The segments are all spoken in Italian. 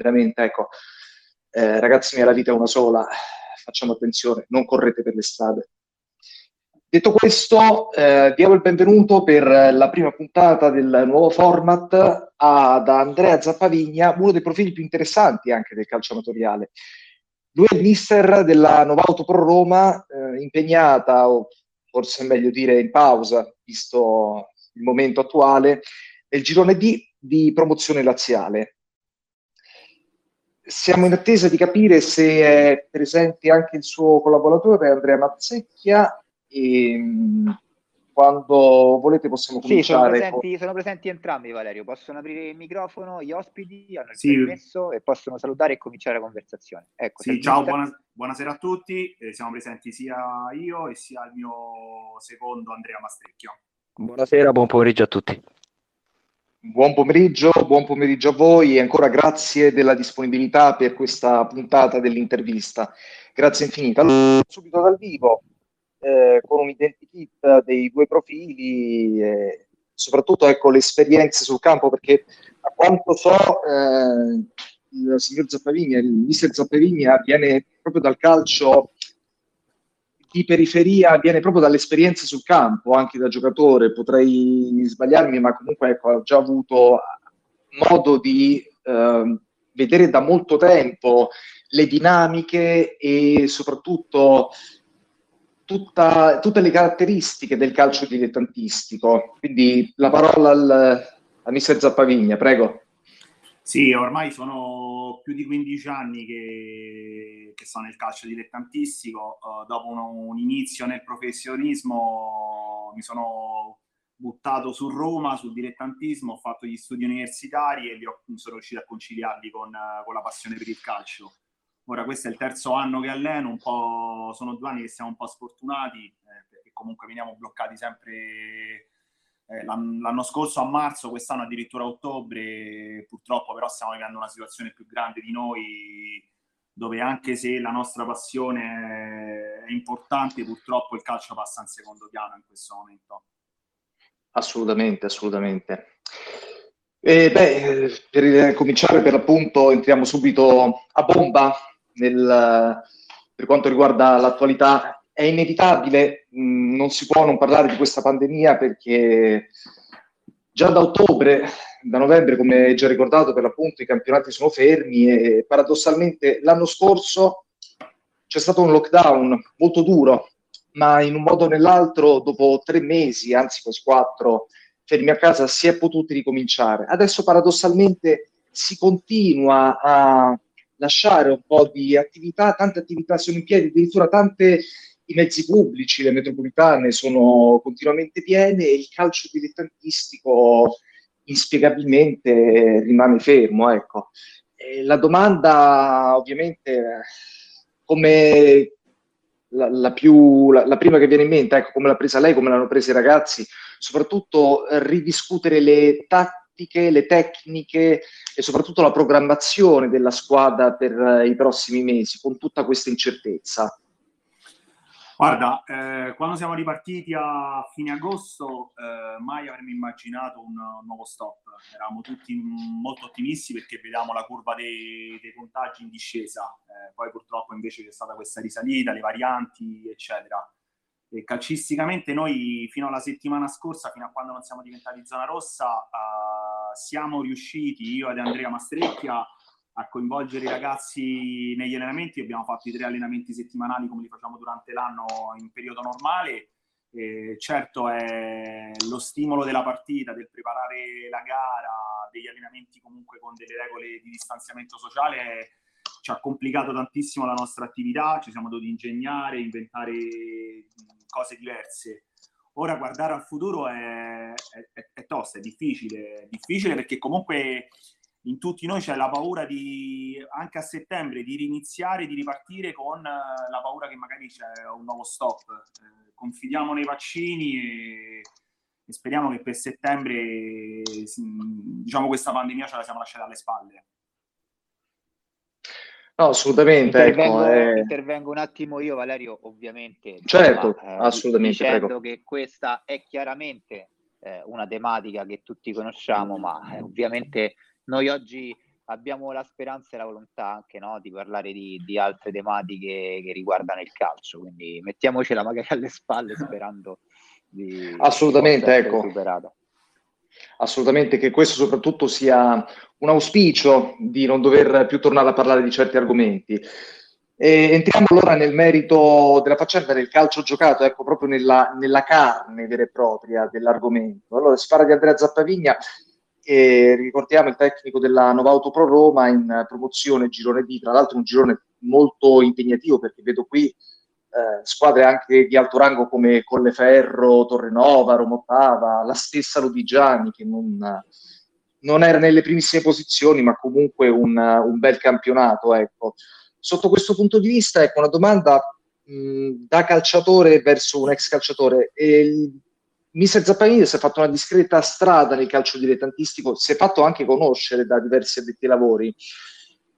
veramente, ecco, eh, ragazzi miei, la vita è una sola, facciamo attenzione, non correte per le strade. Detto questo, eh, diamo il benvenuto per la prima puntata del nuovo format ad Andrea Zappavigna, uno dei profili più interessanti anche del calcio amatoriale. Lui è il mister della Novauto Pro Roma, eh, impegnata, o forse è meglio dire in pausa, visto il momento attuale, nel girone D di promozione laziale. Siamo in attesa di capire se è presente anche il suo collaboratore Andrea Mazzecchia e mm, quando volete possiamo cominciare. Sì, sono presenti, sono presenti entrambi Valerio, possono aprire il microfono, gli ospiti hanno il sì. permesso e possono salutare e cominciare la conversazione. Ecco, sì, ciao, buona, buonasera a tutti, eh, siamo presenti sia io e sia il mio secondo Andrea Mastrecchio. Buonasera, buon pomeriggio a tutti. Buon pomeriggio, buon pomeriggio a voi e ancora grazie della disponibilità per questa puntata dell'intervista. Grazie infinita. Allora, subito dal vivo, eh, con un identikit dei due profili, eh, soprattutto ecco, le esperienze sul campo, perché a quanto so eh, il signor Zappavigna, il mister Zappavigna viene proprio dal calcio di periferia, viene proprio dall'esperienza sul campo, anche da giocatore, potrei sbagliarmi, ma comunque ecco, ho già avuto modo di eh, vedere da molto tempo le dinamiche e soprattutto tutta, tutte le caratteristiche del calcio dilettantistico. Quindi la parola al, al mister Zappavigna, prego. Sì, ormai sono più di 15 anni che, che sono nel calcio dilettantistico. Uh, dopo un, un, inizio nel professionismo mi sono buttato su Roma, sul dilettantismo, ho fatto gli studi universitari e li ho, sono riuscito a conciliarli con, con la passione per il calcio. Ora questo è il terzo anno che alleno, sono due anni che siamo un po' sfortunati, eh, perché comunque veniamo bloccati sempre eh, l'anno scorso a marzo, quest'anno addirittura a ottobre, purtroppo però stiamo vivendo una situazione più grande di noi, dove anche se la nostra passione è importante, purtroppo il calcio passa in secondo piano in questo momento. Assolutamente, assolutamente. Eh, beh, per cominciare per l'appunto entriamo subito a bomba nel, per quanto riguarda l'attualità. È inevitabile, non si può non parlare di questa pandemia perché già da ottobre, da novembre, come già ricordato, per l'appunto i campionati sono fermi e paradossalmente l'anno scorso c'è stato un lockdown molto duro, ma in un modo o nell'altro, dopo tre mesi, anzi quasi quattro, fermi a casa, si è potuti ricominciare. Adesso paradossalmente si continua a lasciare un po' di attività, tante attività sono in piedi, addirittura tante i mezzi pubblici, le metropolitane sono continuamente piene e il calcio dilettantistico inspiegabilmente rimane fermo. Ecco. la domanda ovviamente come la, la, più, la, la, prima che viene in mente, ecco, come l'ha presa lei, come l'hanno presa i ragazzi, soprattutto ridiscutere le tattiche le tecniche e soprattutto la programmazione della squadra per i prossimi mesi con tutta questa incertezza? Guarda, eh, quando siamo ripartiti a fine agosto, eh, mai avremmo immaginato un, nuovo stop. Eravamo tutti molto ottimisti perché vediamo la curva dei, dei contagi in discesa. Eh, poi purtroppo invece c'è stata questa risalita, le varianti, eccetera. E calcisticamente noi fino alla settimana scorsa, fino a quando non siamo diventati zona rossa, uh, siamo riusciti, io ed Andrea Mastrecchia, a coinvolgere i ragazzi negli allenamenti. Abbiamo fatto i tre allenamenti settimanali come li facciamo durante l'anno in periodo normale. E certo è lo stimolo della partita, del preparare la gara, degli allenamenti comunque con delle regole di distanziamento sociale ci ha complicato tantissimo la nostra attività, ci siamo dovuti ingegnare, inventare cose diverse. Ora guardare al futuro è, è, è tosta, è difficile, difficile perché comunque in tutti noi c'è la paura di, anche a settembre, di riniziare, di ripartire con la paura che magari c'è un nuovo stop. Eh, confidiamo nei vaccini e, e, speriamo che per settembre diciamo, questa pandemia ce la siamo lasciata alle spalle. No, assolutamente. Intervengo, ecco, eh... intervengo un attimo io, Valerio, ovviamente. Certo, insomma, eh, assolutamente. Dicendo prego. che questa è chiaramente eh, una tematica che tutti conosciamo, ma eh, ovviamente noi oggi abbiamo la speranza e la volontà anche no, di parlare di, di, altre tematiche che riguardano il calcio, quindi mettiamocela magari alle spalle sperando di assolutamente ecco superato. assolutamente che questo soprattutto sia un auspicio di non dover più tornare a parlare di certi argomenti e entriamo allora nel merito della faccenda del calcio giocato, ecco, proprio nella, nella carne vera e propria dell'argomento. Allora, si parla di Andrea Zappavigna, e ricordiamo il tecnico della Novauto Pro Roma in promozione girone D, tra l'altro un girone molto impegnativo perché vedo qui eh, squadre anche di alto rango come Colleferro, Torrenova, Romottava, la stessa Lodigiani che non, non era nelle primissime posizioni ma comunque un, un bel campionato. Ecco sotto questo punto di vista, ecco una domanda mh, da calciatore verso un ex calciatore. E Mister Zappanini si è fatto una discreta strada nel calcio dilettantistico, si è fatto anche conoscere da diversi addetti ai lavori.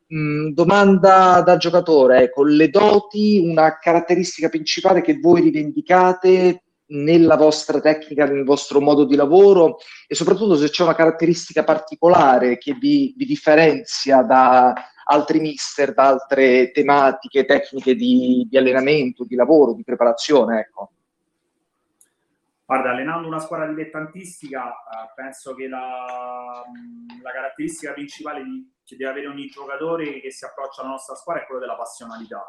Mh, domanda da giocatore, ecco, le doti, una caratteristica principale che voi rivendicate nella vostra tecnica, nel vostro modo di lavoro e soprattutto se c'è una caratteristica particolare che vi, vi differenzia da, altri mister da altre tematiche, tecniche di, di allenamento, di lavoro, di preparazione? Ecco. Guarda, allenando una squadra dilettantistica, eh, penso che la, la caratteristica principale di, che deve avere ogni giocatore che si approccia alla nostra squadra è quello della passionalità,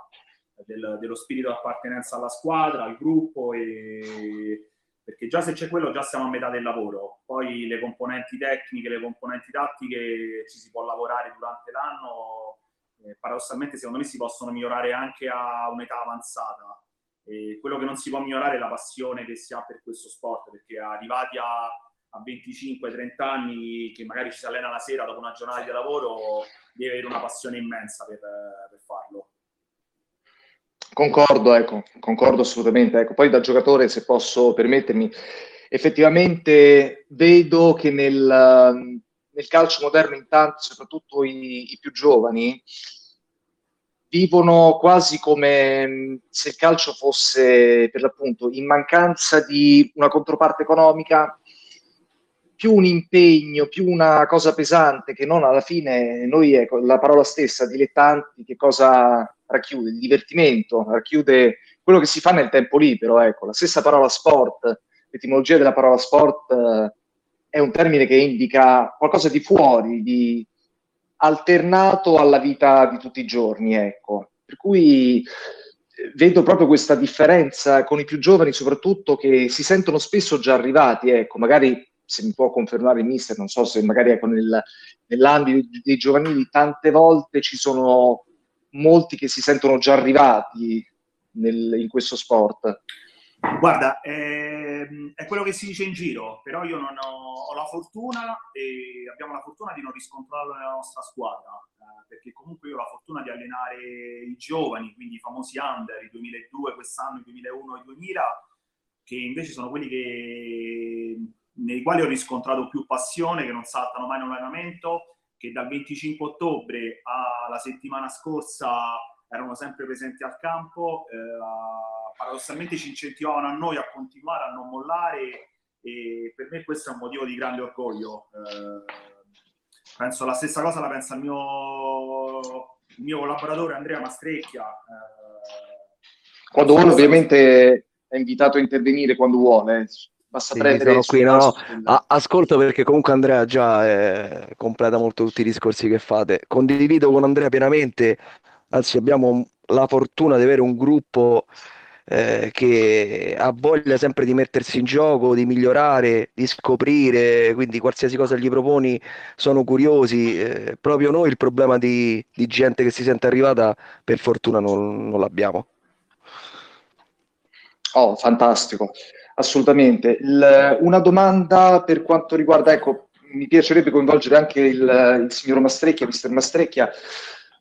del, dello spirito di appartenenza alla squadra, al gruppo e, perché già se c'è quello già siamo a metà del lavoro, poi le componenti tecniche, le componenti tattiche ci si può lavorare durante l'anno, eh, paradossalmente secondo me si possono migliorare anche a un'età avanzata. E quello che non si può migliorare è la passione che si ha per questo sport, perché arrivati a, a 25-30 anni, che magari ci si allena la sera dopo una giornata di lavoro, deve avere una passione immensa per, per farlo. Concordo, ecco, concordo assolutamente. Ecco. Poi da giocatore, se posso permettermi, effettivamente vedo che nel, nel calcio moderno, intanto, soprattutto i, i, più giovani, vivono quasi come se il calcio fosse, per l'appunto, in mancanza di una controparte economica, più un impegno, più una cosa pesante che non alla fine noi, ecco, la parola stessa, dilettanti, che cosa racchiude? Il divertimento, racchiude quello che si fa nel tempo libero, ecco, la stessa parola sport, l'etimologia della parola sport eh, è un termine che indica qualcosa di fuori, di alternato alla vita di tutti i giorni, ecco. Per cui eh, vedo proprio questa differenza con i più giovani, soprattutto che si sentono spesso già arrivati, ecco, magari se mi può confermare il mister, non so se magari ecco, nel, nell'ambito dei giovanili tante volte ci sono molti che si sentono già arrivati nel, in questo sport. Guarda, ehm, è quello che si dice in giro, però io non ho, ho, la fortuna e abbiamo la fortuna di non riscontrarlo nella nostra squadra, eh, perché comunque io ho la fortuna di allenare i giovani, quindi i famosi under, i 2002 quest'anno, i 2001, i 2000, che invece sono quelli che, nei quali ho riscontrato più passione, che non saltano mai in allenamento, che dal 25 ottobre alla settimana scorsa erano sempre presenti al campo. Eh, paradossalmente ci incentivavano a noi a continuare a non mollare e per me questo è un motivo di grande orgoglio. Eh, penso la stessa cosa la pensa il mio, il mio collaboratore Andrea Mastrecchia. Eh, quando vuole ovviamente è invitato a intervenire quando vuole. Basta sì, prendere qui, no, no. ascolto perché comunque Andrea già eh, completa molto tutti i discorsi che fate. Condivido con Andrea pienamente, anzi abbiamo la fortuna di avere un gruppo eh, che ha voglia sempre di mettersi in gioco, di migliorare, di scoprire, quindi qualsiasi cosa gli proponi sono curiosi. Eh, proprio noi il problema di, di, gente che si sente arrivata per fortuna non, non l'abbiamo. Oh, fantastico, assolutamente. Il, una domanda per quanto riguarda, ecco, mi piacerebbe coinvolgere anche il, il signor Mastrecchia, mister Mastrecchia.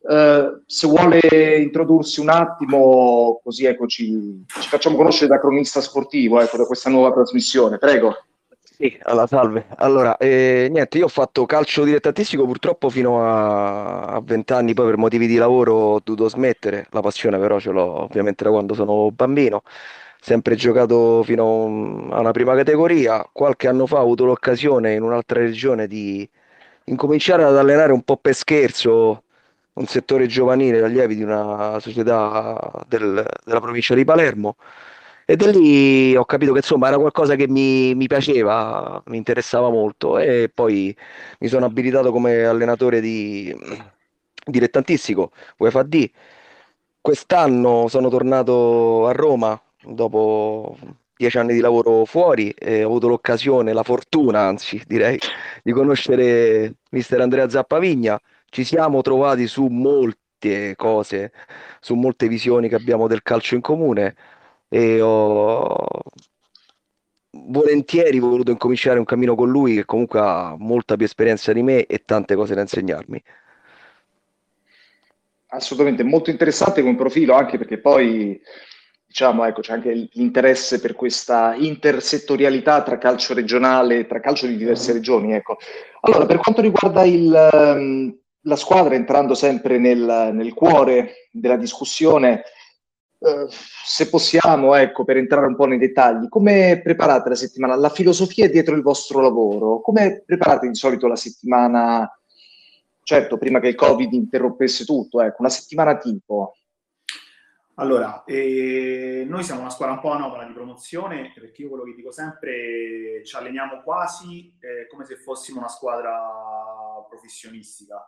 Uh, se vuole introdursi un attimo, così ecco, ci, ci, facciamo conoscere da cronista sportivo, ecco, da questa nuova trasmissione. Prego. Sì, allora, salve. Allora, eh, niente, io ho fatto calcio dilettantistico purtroppo fino a, 20 anni, poi per motivi di lavoro ho dovuto smettere, la passione però ce l'ho ovviamente da quando sono bambino, sempre giocato fino a una prima categoria, qualche anno fa ho avuto l'occasione in un'altra regione di incominciare ad allenare un po' per scherzo un settore giovanile allievi di una società del- della provincia di Palermo. E da lì ho capito che insomma era qualcosa che mi, mi piaceva, mi interessava molto e poi mi sono abilitato come allenatore di dilettantistico UEFA. Quest'anno sono tornato a Roma dopo dieci anni di lavoro fuori e ho avuto l'occasione, la fortuna anzi direi, di conoscere mister Andrea Zappavigna. Ci siamo trovati su molte cose, su molte visioni che abbiamo del calcio in comune e ho volentieri voluto incominciare un cammino con lui che comunque ha molta più esperienza di me e tante cose da insegnarmi. Assolutamente, molto interessante come profilo, anche perché poi diciamo, ecco, c'è anche l'interesse per questa intersettorialità tra calcio regionale, tra calcio di diverse regioni. Ecco. Allora, per quanto riguarda il, ehm, la squadra, entrando sempre nel, nel cuore della discussione, eh, se possiamo, ecco, per entrare un po' nei dettagli, come preparate la settimana? La filosofia dietro il vostro lavoro? Come preparate di solito la settimana? Certo, prima che il Covid interrompesse tutto, ecco, una settimana tipo. Allora, eh, noi siamo una squadra un po' anomala di promozione, perché io quello che dico sempre, ci alleniamo quasi eh, come se fossimo una squadra professionistica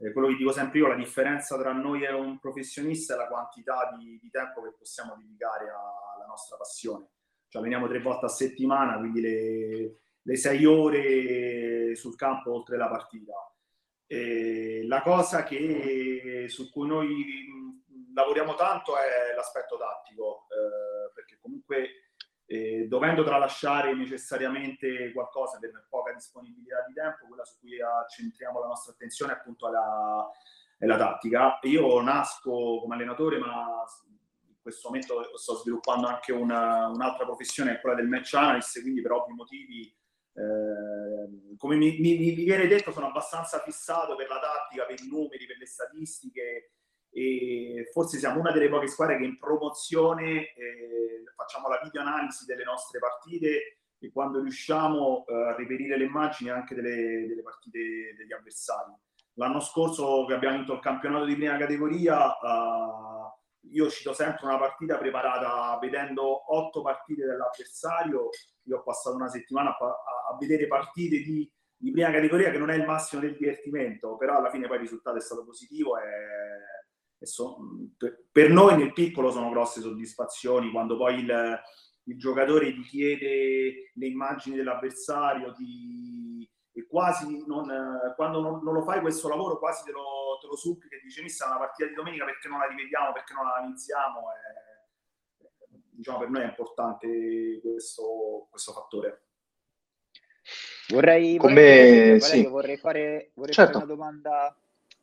eh, quello che dico sempre io, la differenza tra noi e un professionista è la quantità di, di tempo che possiamo dedicare alla nostra passione. Cioè veniamo tre volte a settimana, quindi le, le sei ore sul campo oltre la partita. E la cosa che, su cui noi lavoriamo tanto è l'aspetto tattico, eh, perché comunque eh, dovendo tralasciare necessariamente qualcosa per poca disponibilità di tempo, quella su cui accentriamo la nostra attenzione appunto è la, è la tattica. Io nasco come allenatore, ma in questo momento sto sviluppando anche una, un'altra professione, quella del match analyst, quindi per ovvi motivi eh, come mi, mi, mi, viene detto, sono abbastanza fissato per la tattica, per i numeri, per le statistiche e forse siamo una delle poche squadre che in promozione eh, facciamo la video analisi delle nostre partite e quando riusciamo eh, a reperire le immagini anche delle, delle, partite degli avversari. L'anno scorso che abbiamo vinto il campionato di prima categoria, eh, io cito sempre una partita preparata vedendo otto partite dell'avversario, io ho passato una settimana a, a, a vedere partite di, di prima categoria che non è il massimo del divertimento, però alla fine poi il risultato è stato positivo e so, per noi nel piccolo sono grosse soddisfazioni quando poi il, il giocatore ti chiede le immagini dell'avversario ti, e quasi non, quando non, non, lo fai questo lavoro quasi te lo, te lo supplica e dice missa una partita di domenica perché non la rivediamo, perché non la analizziamo e, diciamo per noi è importante questo, questo fattore vorrei, Come... vorrei, sì. vorrei, fare, vorrei certo. fare una domanda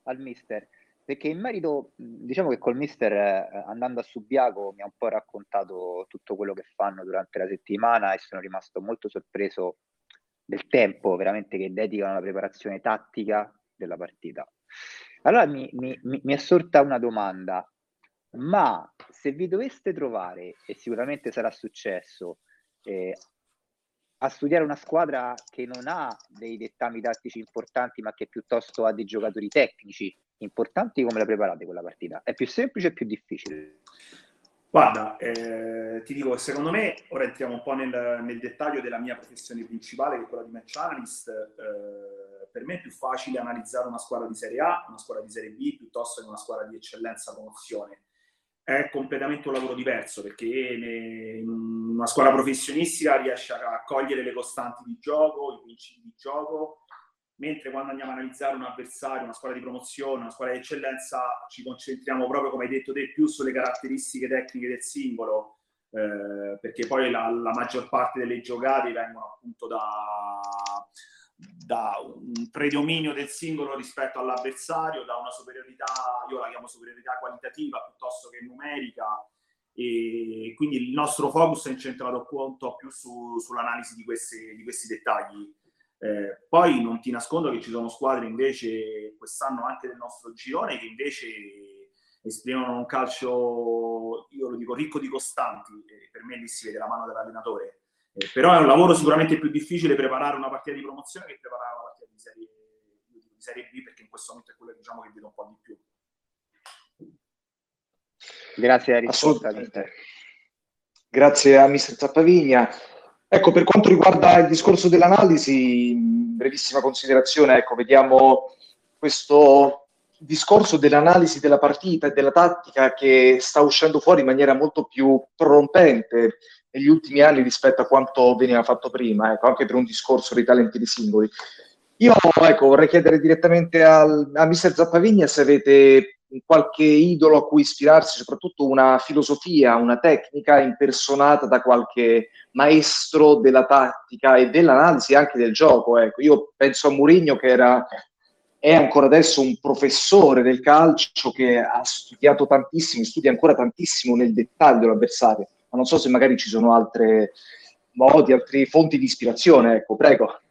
al mister perché in merito, diciamo che col mister eh, andando a Subiaco mi ha un po' raccontato tutto quello che fanno durante la settimana e sono rimasto molto sorpreso del tempo veramente che dedicano alla preparazione tattica della partita. Allora mi, mi, mi è sorta una domanda, ma se vi doveste trovare, e sicuramente sarà successo, eh, a studiare una squadra che non ha dei dettami tattici importanti, ma che piuttosto ha dei giocatori tecnici importanti, come la preparate quella partita? È più semplice o più difficile? Guarda, eh, ti dico, secondo me, ora entriamo un po' nel, nel, dettaglio della mia professione principale, che è quella di match analyst. Eh, per me è più facile analizzare una squadra di Serie A, una squadra di Serie B, piuttosto che una squadra di eccellenza promozione è completamente un lavoro diverso perché in una scuola professionistica riesce a cogliere le costanti di gioco, i principi di gioco, mentre quando andiamo a analizzare un avversario, una squadra di promozione, una squadra di eccellenza, ci concentriamo proprio, come hai detto te, più sulle caratteristiche tecniche del singolo, eh, perché poi la, la maggior parte delle giocate vengono appunto da da un predominio del singolo rispetto all'avversario, da una superiorità, io la chiamo superiorità qualitativa piuttosto che numerica, e quindi il nostro focus è incentrato appunto più su, sull'analisi di, queste, di, questi dettagli. Eh, poi non ti nascondo che ci sono squadre invece quest'anno anche del nostro girone che invece esprimono un calcio, io lo dico, ricco di costanti, e per me lì si vede la mano dell'allenatore. Eh, però è un lavoro sicuramente più difficile preparare una partita di promozione che preparare una partita di serie, Serie B perché in questo momento è quello diciamo, che vedo un po' di più. Grazie a risposta. Grazie a Mister Zappavigna. Ecco, per quanto riguarda il discorso dell'analisi, brevissima considerazione, ecco, vediamo questo discorso dell'analisi della partita e della tattica che sta uscendo fuori in maniera molto più prorompente negli ultimi anni rispetto a quanto veniva fatto prima, ecco, anche per un discorso dei talenti dei singoli. Io ecco, vorrei chiedere direttamente al, a Mister Zappavigna se avete qualche idolo a cui ispirarsi, soprattutto una filosofia, una tecnica impersonata da qualche maestro della tattica e dell'analisi anche del gioco. Ecco, io penso a Mourinho che era, è ancora adesso un professore del calcio che ha studiato tantissimo, studia ancora tantissimo nel dettaglio l'avversario, ma non so se magari ci sono altre modi, altre fonti di ispirazione. Ecco, prego.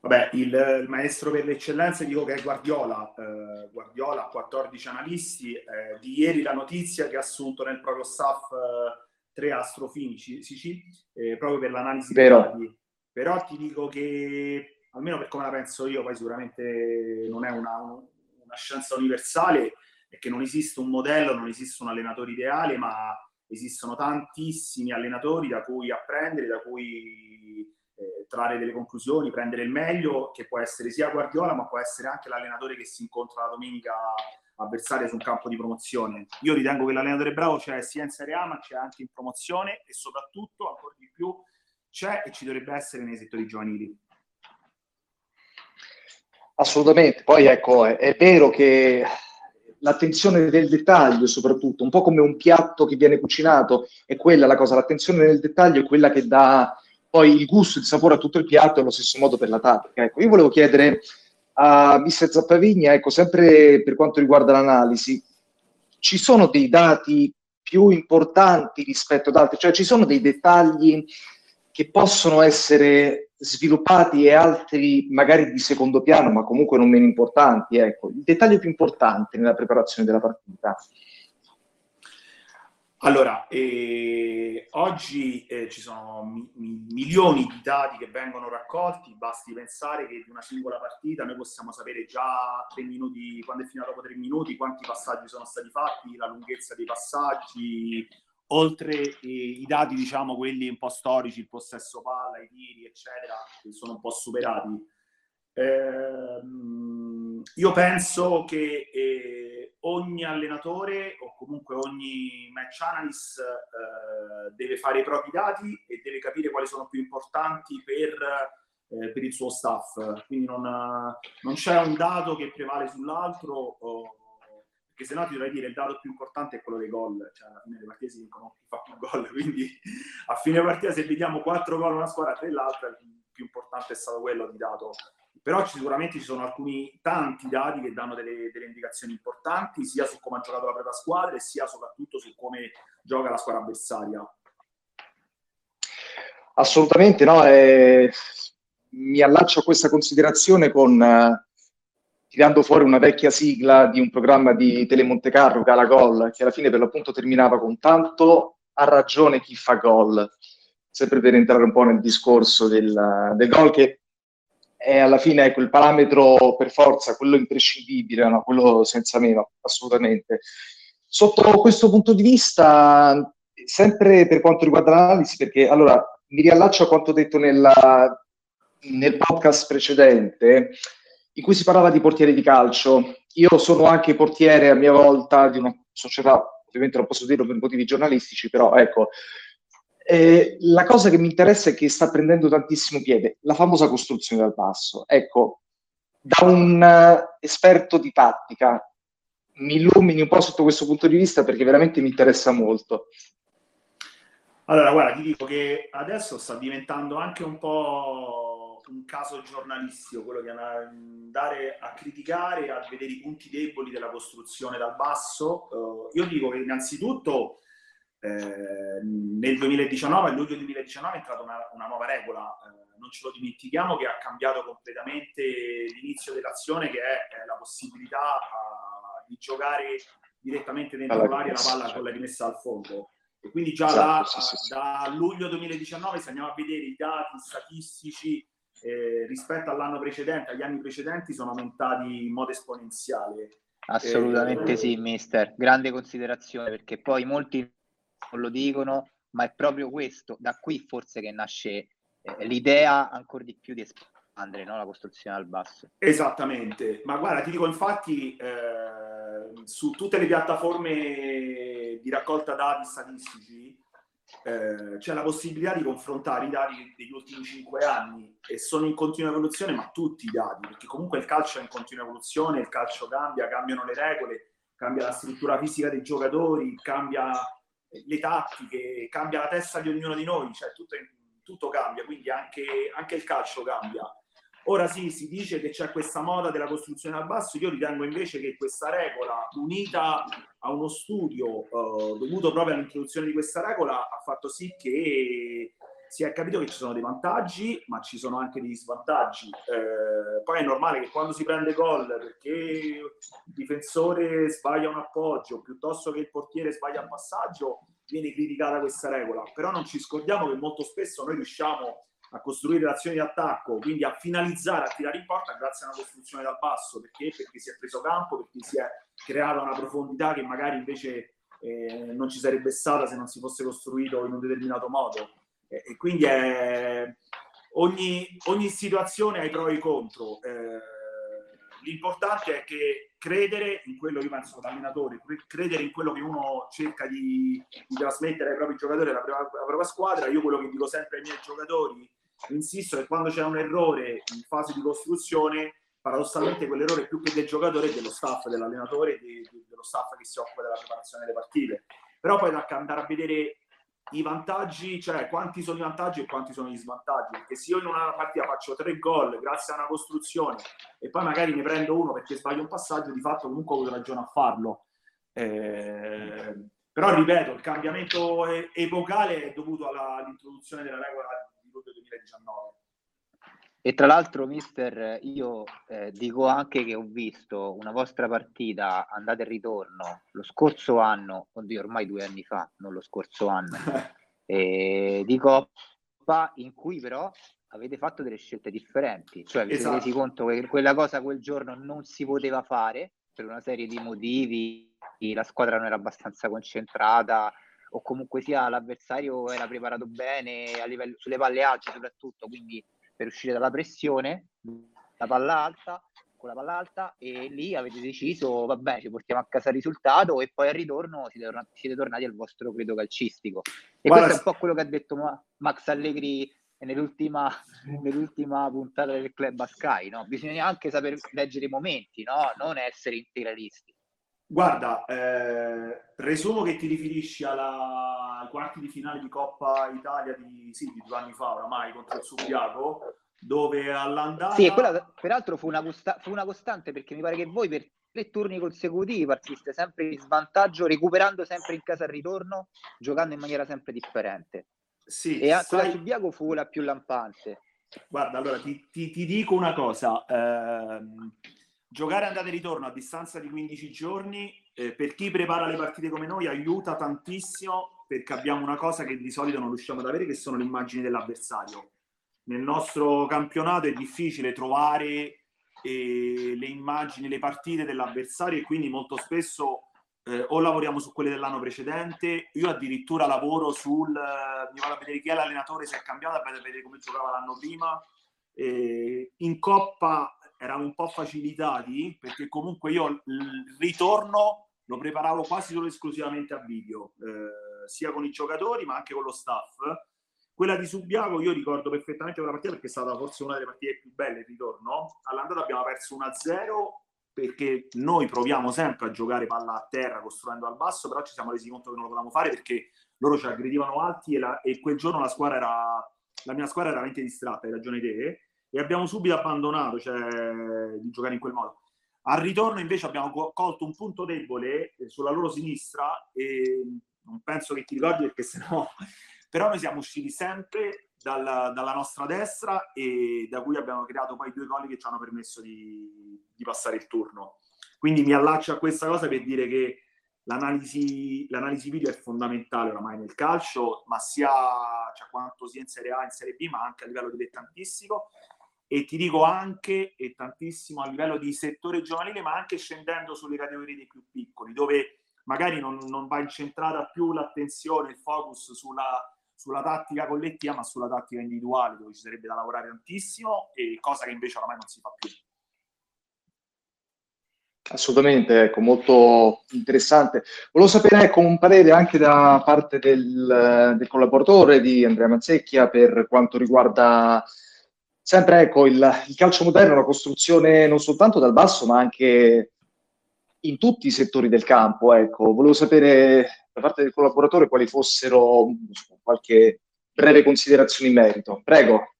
Vabbè, il, il, maestro per l'eccellenza dico che è Guardiola. Eh, Guardiola ha 14 analisti. Eh, di ieri la notizia che ha assunto nel proprio staff eh, tre astrofinici eh, proprio per l'analisi dei dati. Però ti dico che, almeno per come la penso io, poi sicuramente non è una, una scienza universale, è che non esiste un modello, non esiste un allenatore ideale, ma esistono tantissimi allenatori da cui apprendere, da cui eh, trarre delle conclusioni, prendere il meglio, che può essere sia Guardiola, ma può essere anche l'allenatore che si incontra la domenica avversaria su un campo di promozione. Io ritengo che l'allenatore bravo c'è sia in Serie A, ma c'è anche in promozione e soprattutto, ancora di più, c'è e ci dovrebbe essere nei settori giovanili. Assolutamente, poi ecco, è, è vero che l'attenzione del dettaglio soprattutto, un po' come un piatto che viene cucinato, è quella la cosa, l'attenzione nel dettaglio è quella che dà poi il gusto, il sapore a tutto il piatto è allo stesso modo per la tattica. Ecco, io volevo chiedere a Mister Zappavigna, ecco, sempre per quanto riguarda l'analisi, ci sono dei dati più importanti rispetto ad altri, cioè ci sono dei dettagli che possono essere sviluppati e altri magari di secondo piano, ma comunque non meno importanti. Ecco, il dettaglio più importante nella preparazione della partita. Allora, eh, oggi eh, ci sono mi- mi- milioni di dati che vengono raccolti, basti pensare che di una singola partita noi possiamo sapere già tre minuti, quando è finita dopo tre minuti, quanti passaggi sono stati fatti, la lunghezza dei passaggi, oltre eh, i dati, diciamo, quelli un po' storici, il possesso palla, i tiri, eccetera, che sono un po' superati. Ehm, io penso che eh, ogni allenatore o comunque ogni match analyst eh, deve fare i propri dati e deve capire quali sono più importanti per, eh, per il suo staff. Quindi non, non, c'è un dato che prevale sull'altro. O, perché se no ti dovrei dire il dato più importante è quello dei gol, cioè alla fine delle partite si vincono chi fa più gol, quindi a fine partita se vediamo 4 gol una squadra, 3 l'altra, il più importante è stato quello di dato però sicuramente ci sono alcuni tanti dati che danno delle, delle, indicazioni importanti sia su come ha giocato la propria squadra e sia soprattutto su come gioca la squadra avversaria. Assolutamente no, eh, mi allaccio a questa considerazione con eh, tirando fuori una vecchia sigla di un programma di Telemonte Carlo, Gala Gol, che alla fine per l'appunto terminava con tanto ha ragione chi fa gol, sempre per entrare un po' nel discorso del, del gol che è alla fine ecco, il parametro per forza, quello imprescindibile, no? quello senza meno, assolutamente. Sotto questo punto di vista, sempre per quanto riguarda l'analisi, perché allora mi riallaccio a quanto detto nella, nel podcast precedente, in cui si parlava di portieri di calcio. Io sono anche portiere a mia volta di una società, ovviamente non posso dirlo per motivi giornalistici, però ecco, eh, la cosa che mi interessa è che sta prendendo tantissimo piede, la famosa costruzione dal basso. Ecco, da un uh, esperto di tattica, mi illumini un po' sotto questo punto di vista perché veramente mi interessa molto. Allora, guarda, ti dico che adesso sta diventando anche un po' un caso giornalistico quello di andare a criticare, a vedere i punti deboli della costruzione dal basso. Uh, io dico che innanzitutto eh, nel 2019, a luglio 2019, è entrata una, una nuova regola, eh, non ce lo dimentichiamo, che ha cambiato completamente l'inizio dell'azione, che è, è la possibilità uh, di giocare direttamente dentro allora, l'area la palla con la rimessa al fondo. E quindi già esatto, da, sì, sì, sì. da luglio 2019, se andiamo a vedere i dati statistici eh, rispetto all'anno precedente, agli anni precedenti, sono aumentati in modo esponenziale. Assolutamente eh, sì, mister. Grande considerazione perché poi molti non lo dicono, ma è proprio questo, da qui forse che nasce eh, l'idea ancora di più di espandere no? la costruzione al basso. Esattamente, ma guarda, ti dico infatti eh, su tutte le piattaforme di raccolta dati statistici eh, c'è la possibilità di confrontare i dati degli ultimi cinque anni e sono in continua evoluzione, ma tutti i dati, perché comunque il calcio è in continua evoluzione, il calcio cambia, cambiano le regole, cambia la struttura fisica dei giocatori, cambia le tattiche, cambia la testa di ognuno di noi, cioè tutto, tutto cambia, quindi anche, anche il calcio cambia. Ora sì, si dice che c'è questa moda della costruzione al basso, io ritengo invece che questa regola, unita a uno studio eh, dovuto proprio all'introduzione di questa regola, ha fatto sì che si è capito che ci sono dei vantaggi, ma ci sono anche degli svantaggi. Eh, poi è normale che quando si prende gol perché il difensore sbaglia un appoggio piuttosto che il portiere sbaglia un passaggio, viene criticata questa regola. Però non ci scordiamo che molto spesso noi riusciamo a costruire azioni di attacco, quindi a finalizzare, a tirare in porta grazie a una costruzione dal basso. Perché? Perché si è preso campo, perché si è creata una profondità che magari invece eh, non ci sarebbe stata se non si fosse costruito in un determinato modo. E, quindi è, ogni, ogni, situazione ha pro e i contro. Eh, l'importante è che credere in quello, io penso da allenatore, credere in quello che uno cerca di, di trasmettere ai propri giocatori, alla propria, alla propria squadra. Io quello che dico sempre ai miei giocatori, insisto che quando c'è un errore in fase di costruzione, paradossalmente quell'errore più che del giocatore è dello staff, dell'allenatore e de, dello staff che si occupa della preparazione delle partite. Però poi da andare a vedere i vantaggi, cioè quanti sono i vantaggi e quanti sono gli svantaggi. Perché se io in una partita faccio tre gol grazie a una costruzione e poi magari ne prendo uno perché sbaglio un passaggio, di fatto comunque ho ragione a farlo. Eh, però ripeto, il cambiamento epocale è dovuto alla, all'introduzione della regola di luglio 2019. E tra l'altro, mister, io eh, dico anche che ho visto una vostra partita andata e ritorno lo scorso anno, oddio, ormai due anni fa, non lo scorso anno, eh, di Coppa, in cui però avete fatto delle scelte differenti, cioè vi esatto. siete resi conto che quella cosa quel giorno non si poteva fare per una serie di motivi, la squadra non era abbastanza concentrata o comunque sia l'avversario era preparato bene a livello, sulle palle alte soprattutto, quindi per uscire dalla pressione, la palla alta, con la palla alta e lì avete deciso, vabbè, ci portiamo a casa il risultato e poi al ritorno siete, tornati, siete tornati al vostro credo calcistico. E Guarda, questo è un po' quello che ha detto Max Allegri nell'ultima, nell'ultima puntata del club a Sky, no? Bisogna anche saper leggere i momenti, no? Non essere integralisti. Guarda, eh, presumo che ti riferisci alla, ai quarti di finale di Coppa Italia di, sì, di due anni fa oramai contro il Subiaco, dove all'andata... Sì, quella peraltro fu una, costa- fu una costante perché mi pare che voi per tre turni consecutivi partiste sempre in svantaggio, recuperando sempre in casa al ritorno, giocando in maniera sempre differente. Sì, e sai... quella Subiaco fu la più lampante. Guarda, allora ti, ti, ti dico una cosa. Ehm giocare andata e ritorno a distanza di 15 giorni eh, per chi prepara le partite come noi aiuta tantissimo perché abbiamo una cosa che di solito non riusciamo ad avere che sono le immagini dell'avversario nel nostro campionato è difficile trovare eh, le immagini, le partite dell'avversario e quindi molto spesso eh, o lavoriamo su quelle dell'anno precedente, io addirittura lavoro sul, eh, mi vado a vedere chi è l'allenatore, se è cambiato, a vedere come giocava l'anno prima. Eh, in Coppa erano un po' facilitati perché comunque io il ritorno lo preparavo quasi solo esclusivamente a video, eh, sia con i giocatori ma anche con lo staff. Quella di Subiaco io ricordo perfettamente quella partita perché è stata forse una delle partite più belle il ritorno. All'andata abbiamo perso 1-0 perché noi proviamo sempre a giocare palla a terra costruendo al basso, però ci siamo resi conto che non lo potevamo fare perché loro ci aggredivano alti e, la, e quel giorno la squadra era la mia squadra era veramente distratta, hai ragione te e abbiamo subito abbandonato cioè, di giocare in quel modo. Al ritorno invece abbiamo colto un punto debole eh, sulla loro sinistra e non penso che ti ricordi perché sennò... Però noi siamo usciti sempre dalla, dalla nostra destra e da cui abbiamo creato poi due gol che ci hanno permesso di, di passare il turno. Quindi mi allaccio a questa cosa per dire che l'analisi, l'analisi video è fondamentale oramai nel calcio, ma sia cioè, quanto sia in Serie A, in Serie B, ma anche a livello dilettantistico e ti dico anche e tantissimo a livello di settore giovanile, ma anche scendendo sulle categorie dei più piccoli, dove magari non, non va incentrata più l'attenzione, il focus sulla, sulla tattica collettiva, ma sulla tattica individuale, dove ci sarebbe da lavorare tantissimo, e cosa che invece oramai non si fa più. Assolutamente, ecco, molto interessante. Volevo sapere ecco, un parere anche da parte del, del collaboratore di Andrea Mazzecchia per quanto riguarda sempre ecco, il, il, calcio moderno è una costruzione non soltanto dal basso, ma anche in tutti i settori del campo. Ecco. Volevo sapere da parte del collaboratore quali fossero qualche breve considerazione in merito. Prego.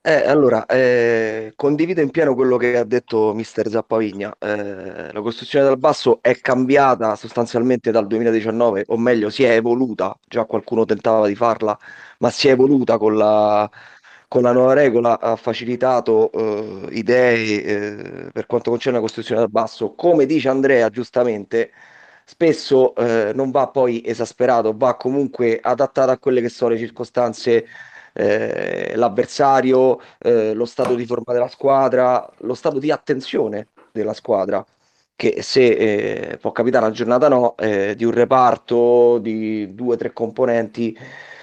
Eh, allora, eh, condivido in pieno quello che ha detto mister Zappavigna. Eh, la costruzione dal basso è cambiata sostanzialmente dal 2019, o meglio, si è evoluta, già qualcuno tentava di farla, ma si è evoluta con la, con la nuova regola ha facilitato eh, idee eh, per quanto concerne la costruzione dal basso. Come dice Andrea giustamente, spesso eh, non va poi esasperato, va comunque adattato a quelle che sono le circostanze, eh, l'avversario, eh, lo stato di forma della squadra, lo stato di attenzione della squadra che se eh, può capitare una giornata no, di un reparto di due o tre componenti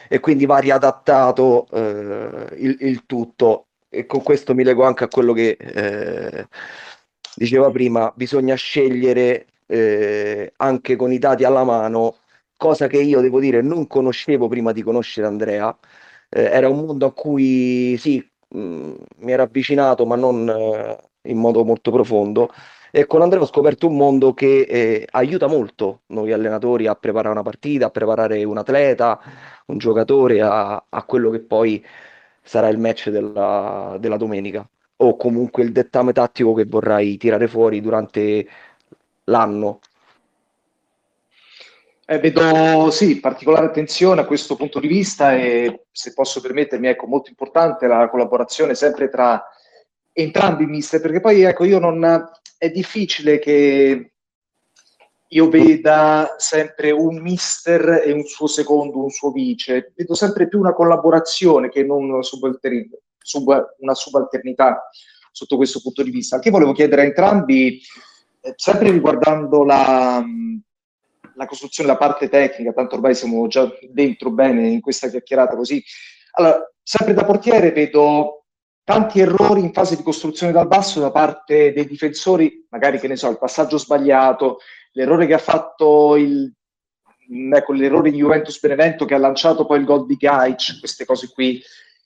e quindi va riadattato eh, il, il, tutto. E con questo mi leggo anche a quello che eh, diceva prima, bisogna scegliere eh, anche con i dati alla mano, cosa che io devo dire non conoscevo prima di conoscere Andrea. Eh, era un mondo a cui sì, mh, mm, mi era avvicinato, ma non eh, in modo molto profondo e con Andrea ho scoperto un mondo che eh, aiuta molto noi allenatori a preparare una partita, a preparare un atleta, un giocatore a, a quello che poi sarà il match della, della domenica o comunque il dettame tattico che vorrai tirare fuori durante l'anno. Eh, vedo sì, particolare attenzione a questo punto di vista e se posso permettermi, ecco, molto importante la collaborazione sempre tra entrambi mister, perché poi ecco, io non, è difficile che io veda sempre un mister e un suo secondo, un suo vice, vedo sempre più una collaborazione che non una, subaltern- sub- una subalternità sotto questo punto di vista. Anche volevo chiedere a entrambi, eh, sempre riguardando la, la costruzione, la parte tecnica, tanto ormai siamo già dentro bene in questa chiacchierata così. Allora, sempre da portiere vedo tanti errori in fase di costruzione dal basso da parte dei difensori, magari che ne so, il passaggio sbagliato, l'errore che ha fatto il, ecco, l'errore di Juventus Benevento che ha lanciato poi il gol di Gaic, queste cose qui.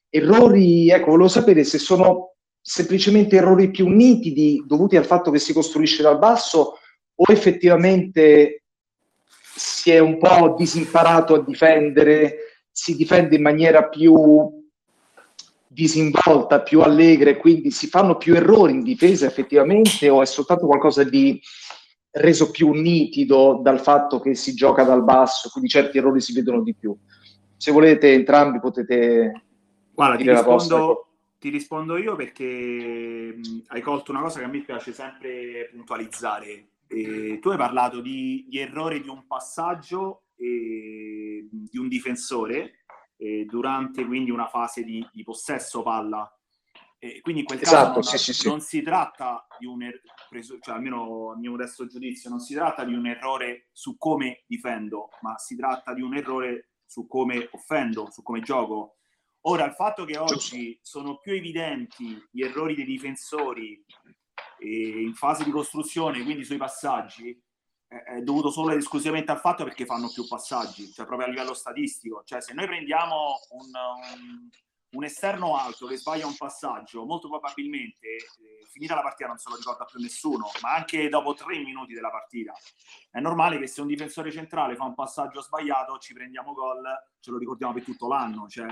Errori, ecco, volevo sapere se sono semplicemente errori più nitidi dovuti al fatto che si costruisce dal basso o effettivamente si è un po' disimparato a difendere, si difende in maniera più disinvolta, più allegra e quindi si fanno più errori in difesa effettivamente o è soltanto qualcosa di reso più nitido dal fatto che si gioca dal basso, quindi certi errori si vedono di più. Se volete entrambi potete Guarda, ti rispondo, ti rispondo, io perché hai colto una cosa che a me piace sempre puntualizzare. E tu hai parlato di, di errori di un passaggio e di un difensore eh, durante quindi una fase di, di possesso palla. E quindi in quel caso esatto, non, sì, sì, non sì. si tratta di un er- cioè almeno a mio modesto giudizio, non si tratta di un errore su come difendo, ma si tratta di un errore su come offendo, su come gioco. Ora, il fatto che oggi sono più evidenti gli errori dei difensori eh, in fase di costruzione, quindi sui passaggi, è dovuto solo ed esclusivamente al fatto perché fanno più passaggi, cioè proprio a livello statistico. Cioè, se noi prendiamo un, un, un esterno alto che sbaglia un passaggio, molto probabilmente eh, finita la partita non se lo ricorda più nessuno, ma anche dopo tre minuti della partita. È normale che se un difensore centrale fa un passaggio sbagliato, ci prendiamo gol, ce lo ricordiamo per tutto l'anno. Cioè,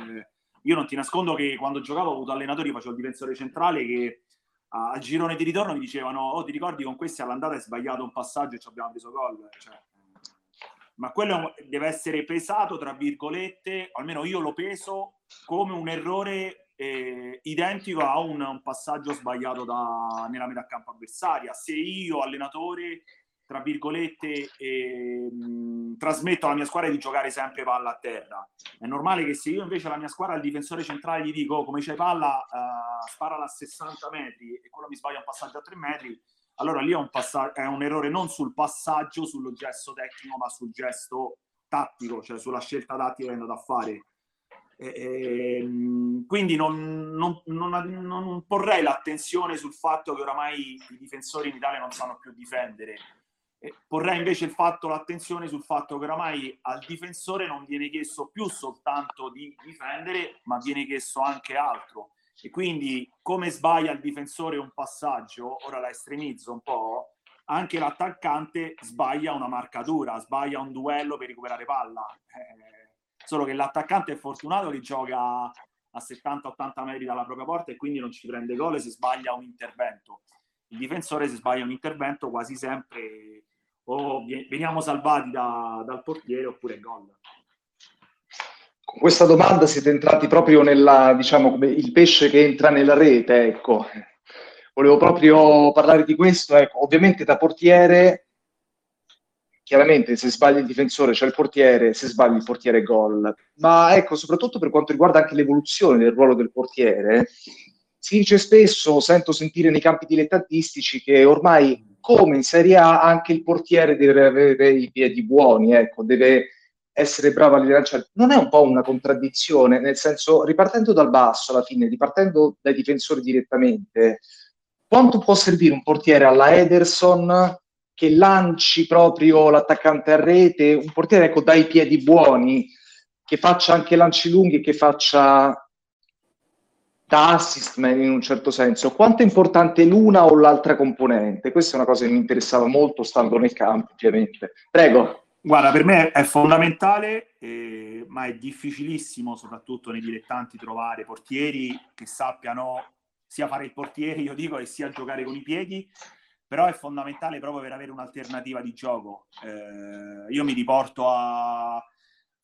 io non ti nascondo che quando giocavo ho avuto allenatori, facevo il difensore centrale che al girone di ritorno mi dicevano oh ti ricordi con questi all'andata hai sbagliato un passaggio e ci abbiamo preso gol? Cioè, ma quello deve essere pesato tra virgolette almeno io lo peso come un errore eh, identico a un, un passaggio sbagliato da, nella metà campo avversaria. Se io allenatore tra virgolette, eh, trasmetto alla mia squadra di giocare sempre palla a terra. È normale che se io invece alla mia squadra, al difensore centrale, gli dico come c'è palla, uh, sparala a 60 metri e quello mi sbaglia un passaggio a 3 metri, allora lì è un, passa- è un errore non sul passaggio, sul gesto tecnico, ma sul gesto tattico, cioè sulla scelta tattica che è andato a fare. E, ehm, quindi non, non, non, non, porrei l'attenzione sul fatto che oramai i difensori in Italia non sanno più difendere. Porrei invece il fatto, l'attenzione sul fatto che oramai al difensore non viene chiesto più soltanto di difendere, ma viene chiesto anche altro. E quindi come sbaglia il difensore un passaggio, ora la estremizzo un po', anche l'attaccante sbaglia una marcatura, sbaglia un duello per recuperare palla. Eh, solo che l'attaccante è fortunato che gioca a 70-80 metri dalla propria porta e quindi non ci prende gol se sbaglia un intervento. Il difensore se sbaglia un intervento quasi sempre o veniamo salvati da, dal portiere oppure gol. Con questa domanda siete entrati proprio nella, diciamo, come il pesce che entra nella rete, ecco. Volevo proprio parlare di questo, ecco. Ovviamente da portiere chiaramente se sbaglia il difensore c'è il portiere, se sbaglia il portiere gol. Ma ecco, soprattutto per quanto riguarda anche l'evoluzione del ruolo del portiere, si dice spesso, sento sentire nei campi dilettantistici che ormai come in Serie A anche il portiere deve avere i piedi buoni, ecco, deve essere bravo a rilanciare. Non è un po' una contraddizione, nel senso, ripartendo dal basso alla fine, ripartendo dai difensori direttamente, quanto può servire un portiere alla Ederson che lanci proprio l'attaccante a rete, un portiere ecco, dai piedi buoni, che faccia anche lanci lunghi che faccia da assist man in un certo senso. Quanto è importante l'una o l'altra componente? Questa è una cosa che mi interessava molto stando nel campo, ovviamente. Prego. Guarda, per me è fondamentale, eh, ma è difficilissimo, soprattutto nei dilettanti, trovare portieri che sappiano sia fare il portiere, io dico, e sia giocare con i piedi però è fondamentale proprio per avere un'alternativa di gioco. Eh, io mi riporto a,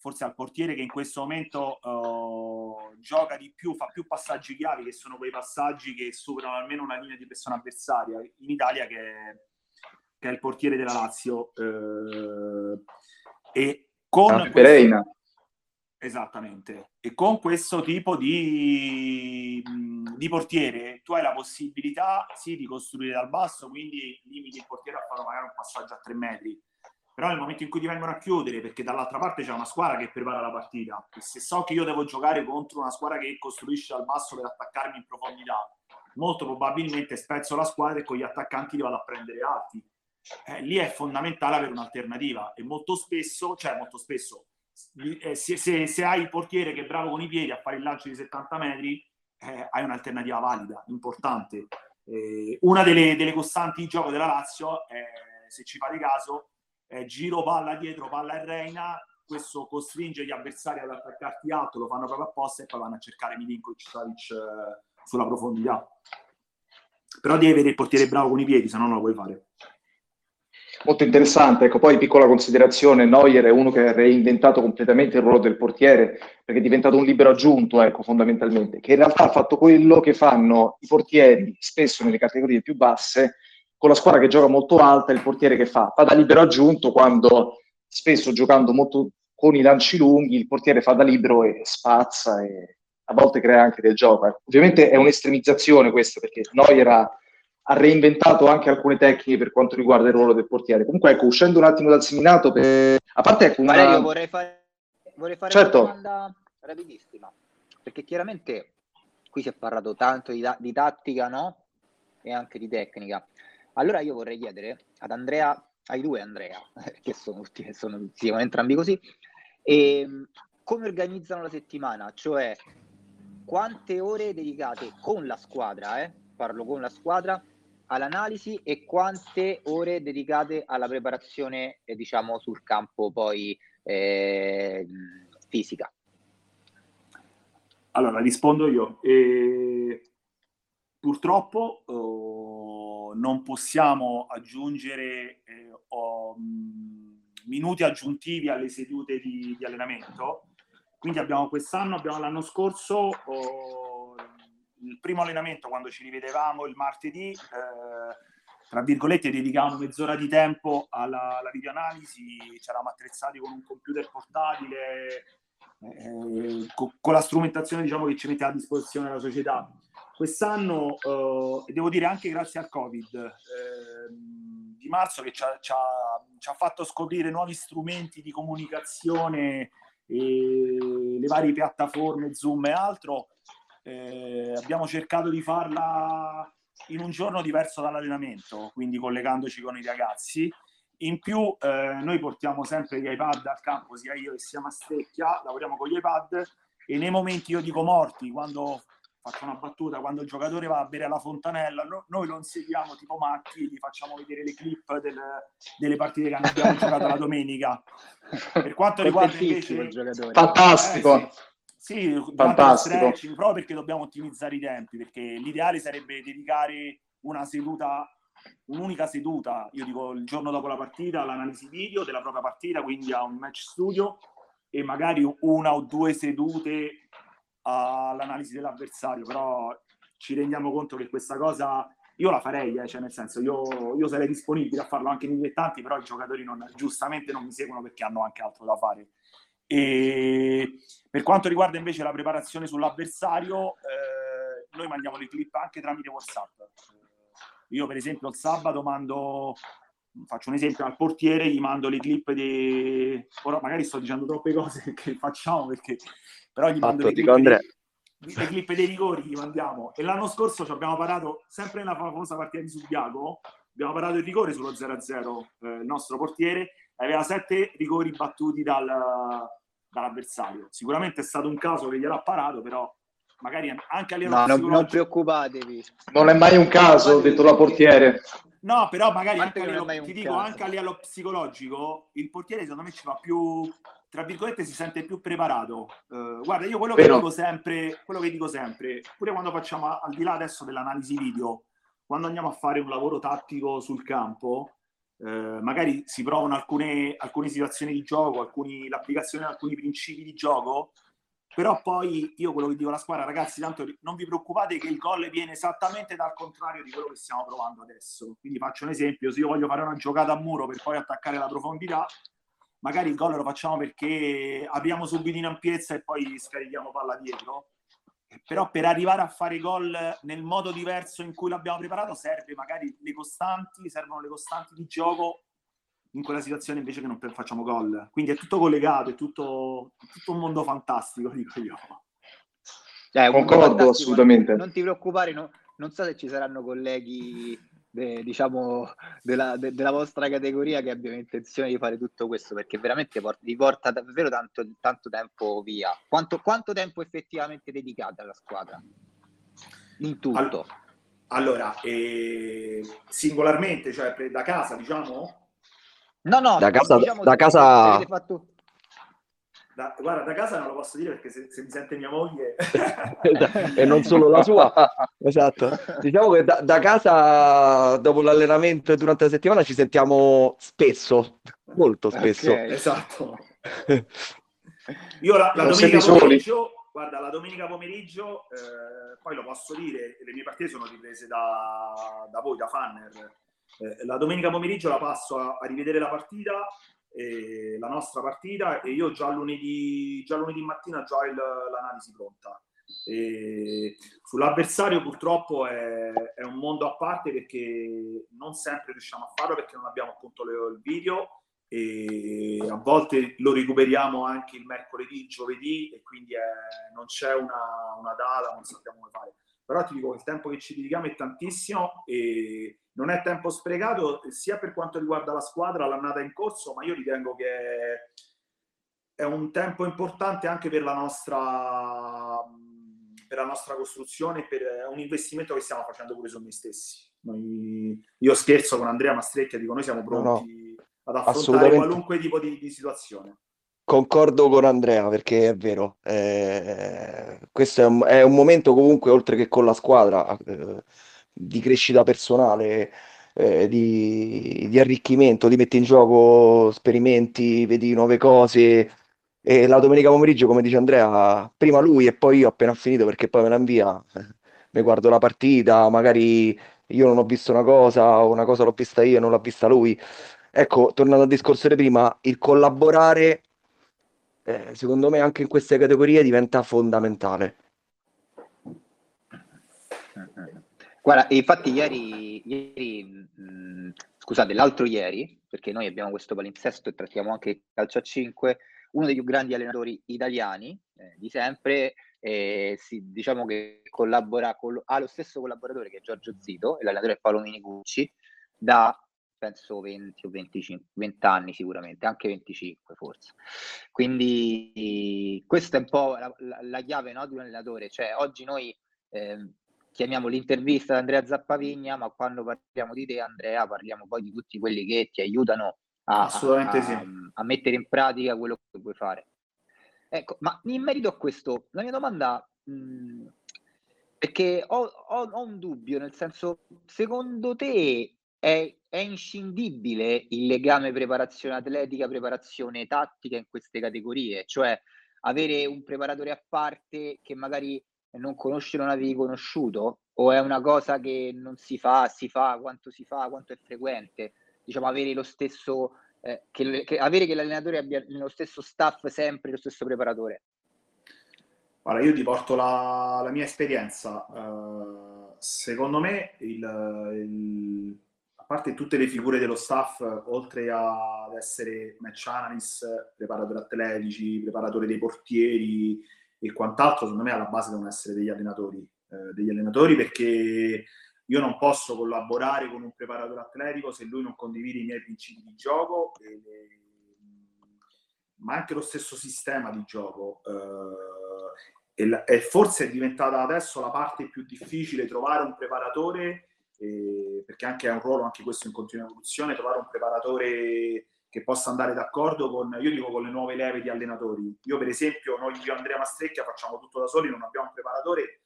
forse al portiere che in questo momento uh, gioca di più, fa più passaggi chiavi, che sono quei passaggi che superano almeno una linea di pressione avversaria in Italia, che è, che è il portiere della Lazio. Uh, e con ah, questo, Esattamente. E con questo tipo di, di, portiere tu hai la possibilità sì di costruire dal basso, quindi limiti il portiere a fare magari un passaggio a tre metri. Però nel momento in cui ti vengono a chiudere, perché dall'altra parte c'è una squadra che prepara la partita, e se so che io devo giocare contro una squadra che costruisce dal basso per attaccarmi in profondità, molto probabilmente spezzo la squadra e con gli attaccanti li vado a prendere alti. Eh, lì è fondamentale avere un'alternativa e molto spesso, cioè molto spesso, eh, se, se, se, hai il portiere che è bravo con i piedi a fare il lancio di 70 metri, eh, hai un'alternativa valida, importante. Eh, una delle, delle, costanti di gioco della Lazio, se ci fate caso, è giro palla dietro, palla e Reina, questo costringe gli avversari ad attaccarti alto, lo fanno proprio apposta e poi vanno a cercare Milinkovic Savic eh, sulla profondità. Però devi avere il portiere bravo con i piedi, se no non lo puoi fare. Molto interessante, ecco poi piccola considerazione, Neuer è uno che ha reinventato completamente il ruolo del portiere perché è diventato un libero aggiunto, ecco fondamentalmente, che in realtà ha fatto quello che fanno i portieri spesso nelle categorie più basse con la squadra che gioca molto alta, il portiere che fa, fa da libero aggiunto quando spesso giocando molto con i lanci lunghi il portiere fa da libero e spazza e a volte crea anche del gioco. Ecco. Ovviamente è un'estremizzazione questa perché Neuer ha ha reinventato anche alcune tecniche per quanto riguarda il ruolo del portiere. Comunque, ecco, uscendo un attimo dal seminato, per... a parte ecco una... Valerio, vorrei fare, vorrei fare certo. una domanda rapidissima, perché chiaramente qui si è parlato tanto di, di tattica, no? E anche di tecnica. Allora io vorrei chiedere ad Andrea, ai due Andrea, che sono, tutti, sono, siamo entrambi così, ehm, come organizzano la settimana, cioè quante ore dedicate con la squadra, eh? parlo con la squadra, all'analisi e quante ore dedicate alla preparazione, eh, diciamo, sul campo poi eh, fisica? Allora, rispondo io. E, purtroppo oh, non possiamo aggiungere eh, oh, minuti aggiuntivi alle sedute di, di, allenamento. Quindi abbiamo quest'anno, abbiamo l'anno scorso oh, il primo allenamento quando ci rivedevamo il martedì, eh, tra virgolette, dedicavamo mezz'ora di tempo alla, alla videoanalisi, ci eravamo attrezzati con un computer portatile, eh, con, con, la strumentazione diciamo, che ci mette a disposizione la società. Quest'anno, eh, devo dire anche grazie al Covid, eh, di marzo che ci ha, ci, ha, ci ha, fatto scoprire nuovi strumenti di comunicazione, le varie piattaforme, Zoom e altro, eh, abbiamo cercato di farla in un giorno diverso dall'allenamento, quindi collegandoci con i ragazzi. In più eh, noi portiamo sempre gli iPad al campo, sia io che sia Mastecchia, lavoriamo con gli iPad e nei momenti, io dico morti, quando faccio una battuta, quando il giocatore va a bere alla fontanella, no, noi lo inseguiamo tipo matti, gli facciamo vedere le clip del, delle partite che abbiamo giocato la domenica. Per quanto riguarda invece... Fantastico! Eh, sì, sì, fantastico. Stretching, proprio perché dobbiamo ottimizzare i tempi, perché l'ideale sarebbe dedicare una seduta, un'unica seduta, io dico il giorno dopo la partita, all'analisi video della propria partita, quindi a un match studio e magari una o due sedute all'analisi dell'avversario, però ci rendiamo conto che questa cosa io la farei, eh, cioè nel senso io, io, sarei disponibile a farlo anche nei dilettanti, però i giocatori non, giustamente non mi seguono perché hanno anche altro da fare. E per quanto riguarda invece la preparazione sull'avversario, eh, noi mandiamo le clip anche tramite WhatsApp. Io, per esempio, il sabato mando, faccio un esempio, al portiere gli mando le clip di. Ora magari sto dicendo troppe cose che facciamo perché. Però gli mando le clip, dei, le clip dei rigori, gli mandiamo. E l'anno scorso ci abbiamo parato, sempre nella famosa partita di Subiaco, abbiamo parato il rigore sullo 0-0, eh, il nostro portiere, aveva sette rigori battuti dal, dall'avversario. Sicuramente è stato un caso che gliel'ha parato, però magari anche a livello no, non, non preoccupatevi. Non è mai un caso, ho detto la portiere. No, però magari anche a, livello, ti dico, anche a livello psicologico, il portiere secondo me ci fa più, tra virgolette, si sente più preparato. Uh, guarda, io quello che dico sempre, quello che dico sempre, pure quando facciamo, al di là adesso dell'analisi video, quando andiamo a fare un lavoro tattico sul campo, eh, magari si provano alcune, alcune situazioni di gioco, alcuni, l'applicazione di alcuni principi di gioco, però poi io quello che dico alla squadra, ragazzi, tanto non vi preoccupate che il gol viene esattamente dal contrario di quello che stiamo provando adesso. Quindi faccio un esempio, se io voglio fare una giocata a muro per poi attaccare la profondità, magari il gol lo facciamo perché apriamo subito in ampiezza e poi scarichiamo palla dietro però per arrivare a fare gol nel modo diverso in cui l'abbiamo preparato serve magari le costanti, servono le costanti di gioco in quella situazione invece che non facciamo gol. Quindi è tutto collegato, è tutto, tutto un mondo fantastico, dico io. Eh, Concordo assolutamente. Non ti preoccupare, no, non so se ci saranno colleghi de, diciamo, della, de, della, vostra categoria che abbiamo intenzione di fare tutto questo perché veramente porta, vi porta davvero tanto, tanto tempo via. Quanto, quanto, tempo effettivamente dedicate alla squadra? In tutto. Allora, eh, singolarmente, cioè da casa, diciamo? No, no, da casa, diciamo, da casa... Fatto da, guarda, da casa non lo posso dire perché se, se mi sente mia moglie... e non solo la sua. esatto. Diciamo che da, da, casa, dopo l'allenamento durante la settimana, ci sentiamo spesso, molto spesso. Okay. Esatto. Io la, la domenica pomeriggio, guarda, la domenica pomeriggio, eh, poi lo posso dire, le mie partite sono riprese da, da voi, da Fanner. Eh, la domenica pomeriggio la passo a, a rivedere la partita eh, la nostra partita e io già lunedì, già lunedì mattina già il, l'analisi pronta. E sull'avversario purtroppo è, è, un mondo a parte perché non sempre riusciamo a farlo perché non abbiamo appunto le, il video e a volte lo recuperiamo anche il mercoledì, il giovedì e quindi è, non c'è una, una data, non sappiamo come fare. Però ti dico che il tempo che ci dedichiamo è tantissimo e non è tempo sprecato sia per quanto riguarda la squadra, l'annata in corso, ma io ritengo che è un tempo importante anche per la nostra, per la nostra costruzione, per un investimento che stiamo facendo pure su noi stessi. Noi, io scherzo con Andrea Mastrecchia, dico noi siamo pronti no, ad affrontare qualunque tipo di, di, situazione. Concordo con Andrea perché è vero, eh, questo è un, è un, momento comunque oltre che con la squadra. Eh, di crescita personale, eh, di, di, arricchimento, ti metti in gioco, sperimenti, vedi nuove cose. E la domenica pomeriggio, come dice Andrea, prima lui e poi io appena finito perché poi me la invia, mi guardo la partita, magari io non ho visto una cosa, o una cosa l'ho vista io e non l'ha vista lui. Ecco, tornando al discorso di prima, il collaborare, eh, secondo me, anche in queste categorie diventa fondamentale. Guarda, infatti ieri, ieri mh, scusate, l'altro ieri, perché noi abbiamo questo palinsesto e trattiamo anche il calcio a 5, uno dei più grandi allenatori italiani eh, di sempre, eh, si, diciamo che collabora con, ha lo stesso collaboratore che è Giorgio Zito, l'allenatore è Paolo Minicucci, da penso 20 o 25, 20 anni sicuramente, anche 25 forse. Quindi questa è un po' la, la, la chiave no, di un allenatore, cioè oggi noi eh, chiamiamo l'intervista di Andrea Zappavigna, ma quando parliamo di te Andrea parliamo poi di tutti quelli che ti aiutano a, a, sì. a mettere in pratica quello che vuoi fare. Ecco, ma in merito a questo, la mia domanda, mh, mhmm, perché ho, ho, ho, un dubbio, nel senso, secondo te è, è inscindibile il legame preparazione atletica, preparazione tattica in queste categorie? Cioè avere un preparatore a parte che magari non conosci non avevi conosciuto o è una cosa che non si fa, si fa, quanto si fa, quanto è frequente? Diciamo avere lo stesso, eh, che, che, avere che l'allenatore abbia nello stesso staff sempre lo stesso preparatore. Guarda, io ti porto la, la mia esperienza. Uh, secondo me, il, il, parte tutte le figure dello staff, oltre ad essere match analyst, preparatori atletici, preparatore dei portieri, e quant'altro, secondo me alla base devono essere degli allenatori, eh, degli allenatori perché io non posso collaborare con un preparatore atletico se lui non condivide i miei principi di gioco, e, ma anche lo stesso sistema di gioco. Eh, e, e, forse è diventata adesso la parte più difficile trovare un preparatore, eh, perché anche è un ruolo, anche questo in continua evoluzione, trovare un preparatore che possa andare d'accordo con, io dico, con le nuove leve di allenatori. Io per esempio, noi io e Andrea Mastrecchia facciamo tutto da soli, non abbiamo un preparatore.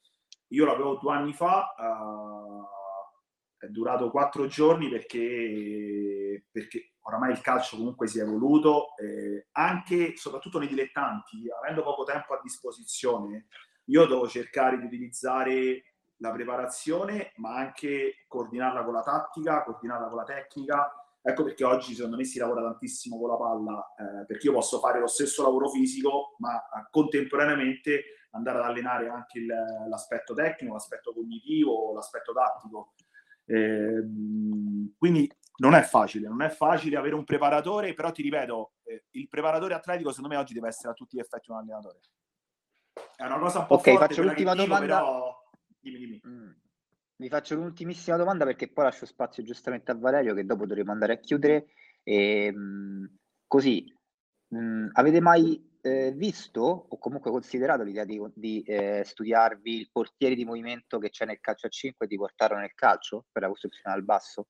Io l'avevo due anni fa, uh, è durato quattro giorni perché, perché oramai il calcio comunque si è evoluto, eh, anche soprattutto nei dilettanti, avendo poco tempo a disposizione, io devo cercare di utilizzare la preparazione, ma anche coordinarla con la tattica, coordinarla con la tecnica, Ecco perché oggi secondo me si lavora tantissimo con la palla, eh, perché io posso fare lo stesso lavoro fisico, ma eh, contemporaneamente andare ad allenare anche il, l'aspetto tecnico, l'aspetto cognitivo, l'aspetto tattico. Eh, quindi non è facile, non è facile avere un preparatore, però ti ripeto, eh, il preparatore atletico secondo me oggi deve essere a tutti gli effetti un allenatore. È una cosa un po' Ok, forte, faccio l'ultima domanda. Però... Dimmi, dimmi. Mm. Vi faccio l'ultimissima domanda perché poi lascio spazio giustamente a Valerio che dopo dovremo andare a chiudere. E, ehm, mh, così, mh, avete mai eh, visto o comunque considerato l'idea di, di eh, studiarvi il portiere di movimento che c'è nel calcio a 5 e di portarlo nel calcio per la costruzione al basso?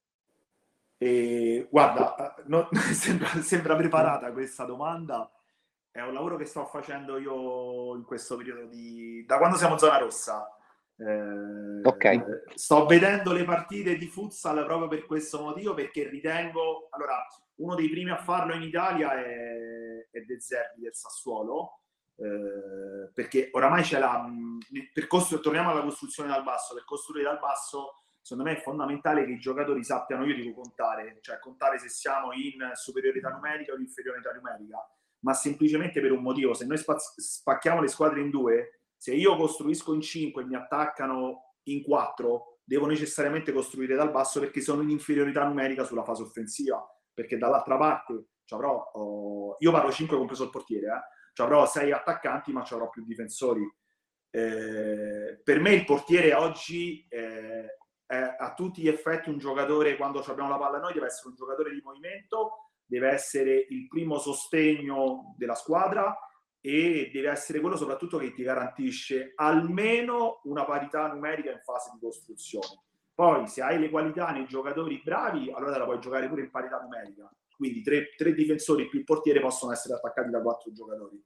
E, guarda, no, sembra, sembra preparata questa domanda. È un lavoro che sto facendo io in questo periodo di... da quando siamo zona rossa eh, ok. Sto vedendo le partite di futsal proprio per questo motivo, perché ritengo... Allora, uno dei primi a farlo in Italia è, è De Zerbi del Sassuolo, eh, perché oramai c'è la... Per costru- torniamo alla costruzione dal basso, per costruire dal basso secondo me è fondamentale che i giocatori sappiano, io dico contare, cioè contare se siamo in superiorità numerica o in inferiorità numerica, ma semplicemente per un motivo, se noi spaz- spacchiamo le squadre in due, se io costruisco in 5 e mi attaccano in 4, devo necessariamente costruire dal basso perché sono in inferiorità numerica sulla fase offensiva, perché dall'altra parte avrò, oh, io parlo 5 compreso il portiere, eh, avrò 6 attaccanti ma avrò più difensori. Eh, per me il portiere oggi eh, è a tutti gli effetti un giocatore, quando abbiamo la palla noi, deve essere un giocatore di movimento, deve essere il primo sostegno della squadra e deve essere quello soprattutto che ti garantisce almeno una parità numerica in fase di costruzione. Poi se hai le qualità nei giocatori bravi, allora la puoi giocare pure in parità numerica. Quindi tre, tre difensori più il portiere possono essere attaccati da quattro giocatori.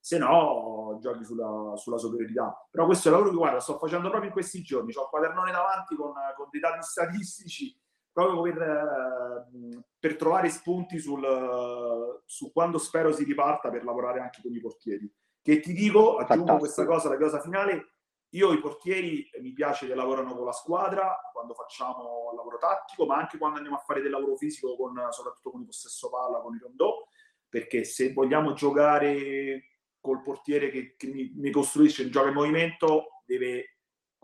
Se no, giochi sulla, sulla superiorità. Però questo è il lavoro che guarda, sto facendo proprio in questi giorni. Ho un quadernone davanti con, con dei dati statistici proprio per, eh, per trovare spunti sul, su quando spero si riparta per lavorare anche con i portieri. Che ti dico, aggiungo Fantastico. questa cosa, la cosa finale, io i portieri mi piace che lavorano con la squadra quando facciamo il lavoro tattico, ma anche quando andiamo a fare del lavoro fisico, con, soprattutto con il possesso palla, con i rondò, perché se vogliamo giocare col portiere che, che mi, mi, costruisce il gioco in movimento, deve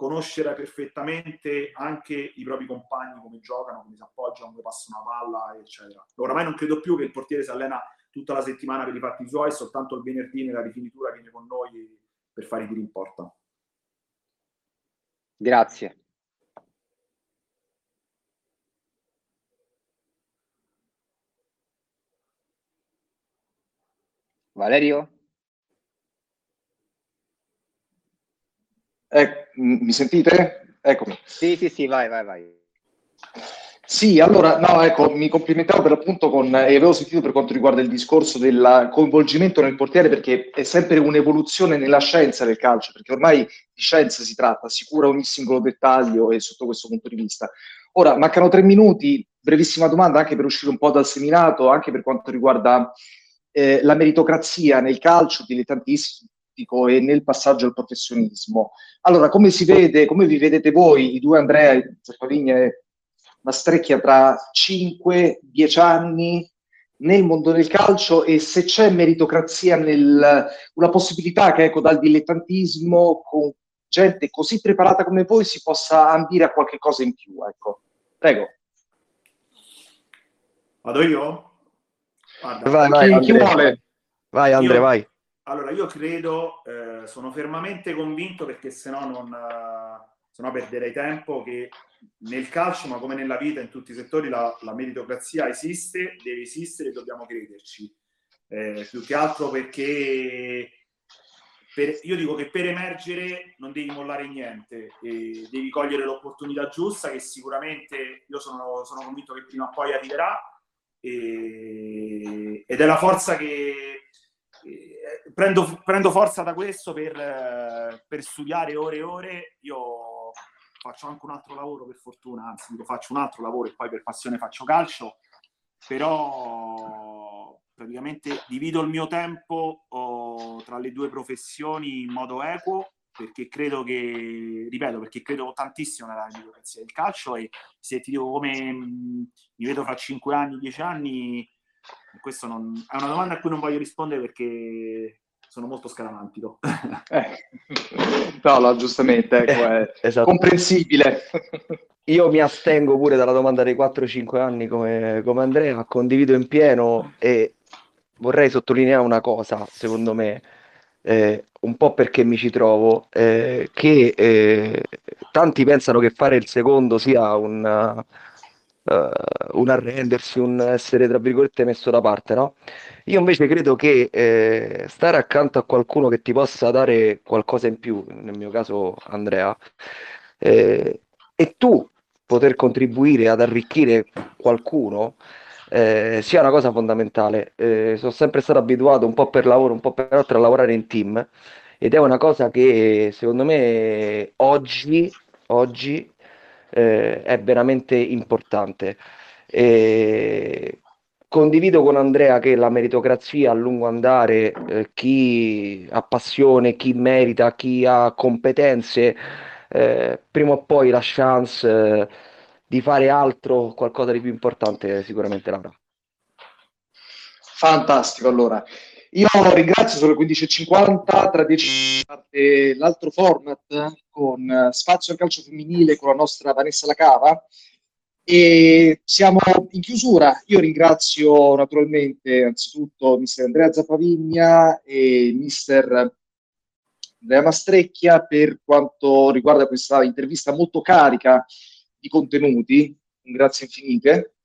conoscere perfettamente anche i propri compagni, come giocano, come si appoggiano, come passano la palla, eccetera. Oramai non credo più che il portiere si allena tutta la settimana per i fatti suoi, soltanto il venerdì nella rifinitura viene con noi per fare i tiri in porta. Grazie. Valerio? Eh, mi sentite? Eccomi. Sì, sì, sì, vai, vai, vai. Sì, allora, no, ecco, mi complimentavo per l'appunto con, e avevo sentito per quanto riguarda il discorso del coinvolgimento nel portiere, perché è sempre un'evoluzione nella scienza del calcio, perché ormai di scienza si tratta, si cura ogni singolo dettaglio e sotto questo punto di vista. Ora, mancano tre minuti, brevissima domanda anche per uscire un po' dal seminato, anche per quanto riguarda eh, la meritocrazia nel calcio dilettantistico e nel passaggio al professionismo. Allora, come si vede, come vi vedete voi, i due Andrea, Zappavigna e Mastrecchia, tra 5-10 anni nel mondo del calcio e se c'è meritocrazia nel, una possibilità che ecco, dal dilettantismo con gente così preparata come voi si possa ambire a qualche cosa in più. Ecco. Prego. Vado io? Guarda, vai, vai, chi, chi vuole? Vai Andre, io, vai. Allora, io credo, eh, sono fermamente convinto perché se no non... No perderei tempo che nel calcio, ma come nella vita, in tutti i settori, la, la meritocrazia esiste, deve esistere e dobbiamo crederci. Eh, più che altro perché per, io dico che per emergere non devi mollare niente, devi cogliere l'opportunità giusta che sicuramente io sono, sono convinto che prima o poi arriverà e, ed è la forza che eh, prendo, prendo, forza da questo per, eh, per studiare ore e ore. Io faccio anche un altro lavoro per fortuna, anzi dico faccio un altro lavoro e poi per passione faccio calcio, però praticamente divido il mio tempo oh, tra le due professioni in modo equo perché credo che, ripeto, perché credo tantissimo nella democrazia del calcio e se ti dico come mh, mi vedo fra 5 anni, 10 anni, questo non, è una domanda a cui non voglio rispondere perché sono molto scaramantico. Eh. No, no, giustamente, ecco, è esatto. comprensibile. Io mi astengo pure dalla domanda dei 4-5 anni come, come Andrea, condivido in pieno e vorrei sottolineare una cosa, secondo me, eh, un po' perché mi ci trovo, eh, che eh, tanti pensano che fare il secondo sia un, uh, un arrendersi, un essere tra virgolette messo da parte, no? Io invece credo che eh, stare accanto a qualcuno che ti possa dare qualcosa in più, nel mio caso Andrea, eh, e tu poter contribuire ad arricchire qualcuno, eh, sia una cosa fondamentale. Eh, sono sempre stato abituato un po' per lavoro, un po' per altro a lavorare in team ed è una cosa che secondo me oggi, oggi eh, è veramente importante. E condivido con Andrea che la meritocrazia a lungo andare, eh, chi ha passione, chi merita, chi ha competenze, eh, prima o poi la chance eh, di fare altro, qualcosa di più importante, sicuramente l'avrà. Fantastico, allora. Io ringrazio sulle 15.50, tra 10 parte l'altro format con eh, Spazio al calcio femminile con la nostra Vanessa Lacava e siamo in chiusura. Io ringrazio naturalmente anzitutto mister Andrea Zappavigna e mister Andrea Mastrecchia per quanto riguarda questa intervista molto carica di contenuti. Grazie infinite.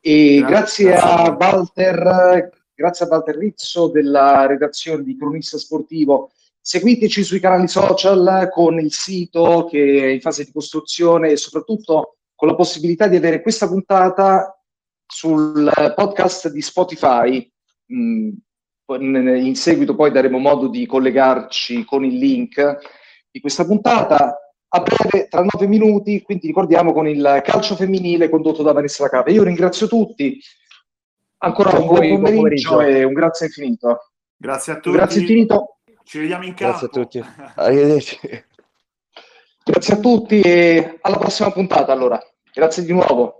E grazie, grazie a Walter grazie a Walter Rizzo della redazione di Cronista Sportivo. Seguiteci sui canali social con il sito che è in fase di costruzione e soprattutto con la possibilità di avere questa puntata sul podcast di Spotify. Mm, in seguito poi daremo modo di collegarci con il link di questa puntata a breve, tra nove minuti, quindi ricordiamo con il calcio femminile condotto da Vanessa Lacave. Io ringrazio tutti, Ancora un buon pomeriggio, pomeriggio e un grazie infinito. Grazie a tutti. Grazie infinito. Ci vediamo in campo. Grazie a tutti. Arrivederci. Grazie a tutti e alla prossima puntata allora. Grazie di nuovo.